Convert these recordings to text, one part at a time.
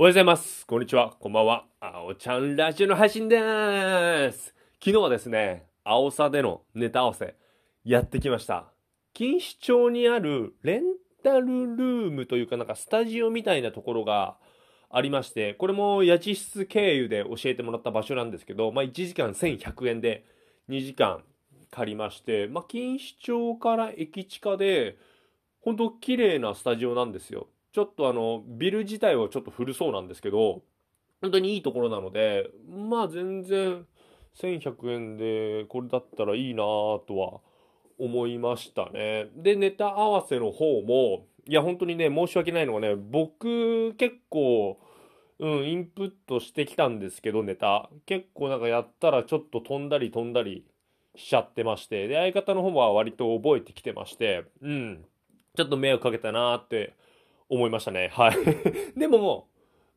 おはようございます。こんにちは。こんばんは。あおちゃんラジオの配信でーす。昨日はですね、青さでのネタ合わせ、やってきました。錦糸町にあるレンタルルームというかなんかスタジオみたいなところがありまして、これも家賃室経由で教えてもらった場所なんですけど、まあ1時間1100円で2時間借りまして、まあ錦糸町から駅地下で、本当綺麗なスタジオなんですよ。ちょっとあの、ビル自体はちょっと古そうなんですけど、本当にいいところなので、まあ全然1100円でこれだったらいいなぁとは思いましたね。で、ネタ合わせの方も、いや本当にね、申し訳ないのがね、僕結構、うん、インプットしてきたんですけど、ネタ。結構なんかやったらちょっと飛んだり飛んだりしちゃってまして、で、相方の方は割と覚えてきてまして、うん、ちょっと迷惑かけたなーって思いましたね。はい。でも、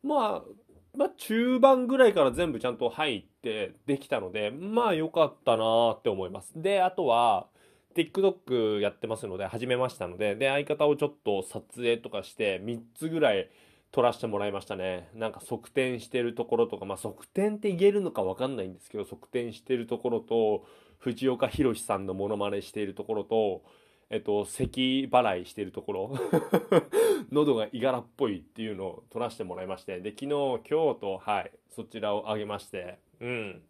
まあ、まあ中盤ぐらいから全部ちゃんと入ってできたので、まあ良かったなーって思います。で、あとは、TikTok やってますので、始めましたので、で、相方をちょっと撮影とかして、3つぐらい撮らせてもらいましたね。なんか側転してるところとか、まあ側転って言えるのかわかんないんですけど、側転してるところと、藤岡弘さんのモノマネしているところと、えっと、咳払いしてるところ 喉がいがらっぽいっていうのを撮らせてもらいまして、で、昨日、今日と、はい、そちらを上げまして、うん。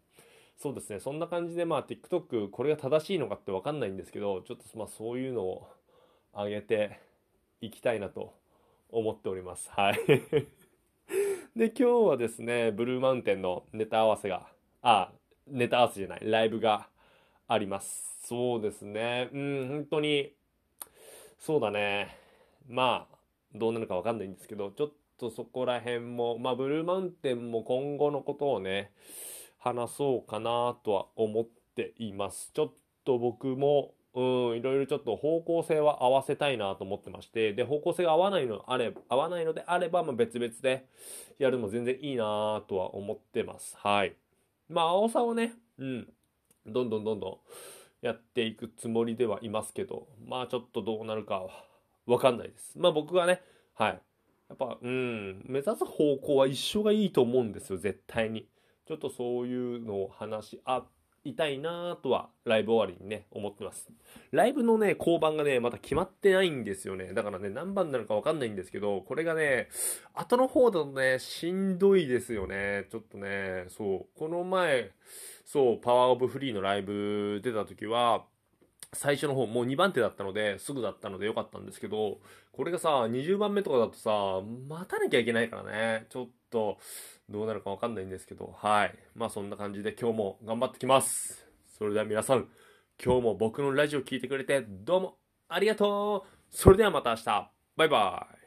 そうですね、そんな感じで、まあ、TikTok、これが正しいのかってわかんないんですけど、ちょっと、まあ、そういうのを上げていきたいなと思っております。はい。で、今日はですね、ブルーマウンテンのネタ合わせが、あ、ネタ合わせじゃない、ライブがあります。そうですね。うん、本当に、そうだね。まあ、どうなるかわかんないんですけど、ちょっとそこら辺も、まあ、ブルーマウンテンも今後のことをね、話そうかなとは思っています。ちょっと僕も、うん、いろいろちょっと方向性は合わせたいなと思ってまして、で、方向性が合わないのあれ、合わないのであれば、まあ、別々でやるのも全然いいなとは思ってます。はい。まあ、青さをね、うん、どんどんどんどん、やっていくつもりではいますけど、まあちょっとどうなるかはわかんないです。まあ僕はね、はい。やっぱ、うん、目指す方向は一緒がいいと思うんですよ、絶対に。ちょっとそういうのを話し合いたいなとは、ライブ終わりにね、思ってます。ライブのね、交番がね、まだ決まってないんですよね。だからね、何番なのかわかんないんですけど、これがね、後の方だとね、しんどいですよね。ちょっとね、そう、この前、そう、パワーオブフリーのライブ出た時は、最初の方、もう2番手だったので、すぐだったので良かったんですけど、これがさ、20番目とかだとさ、待たなきゃいけないからね、ちょっと、どうなるかわかんないんですけど、はい。まあそんな感じで今日も頑張ってきます。それでは皆さん、今日も僕のラジオ聴いてくれて、どうもありがとう。それではまた明日。バイバイ。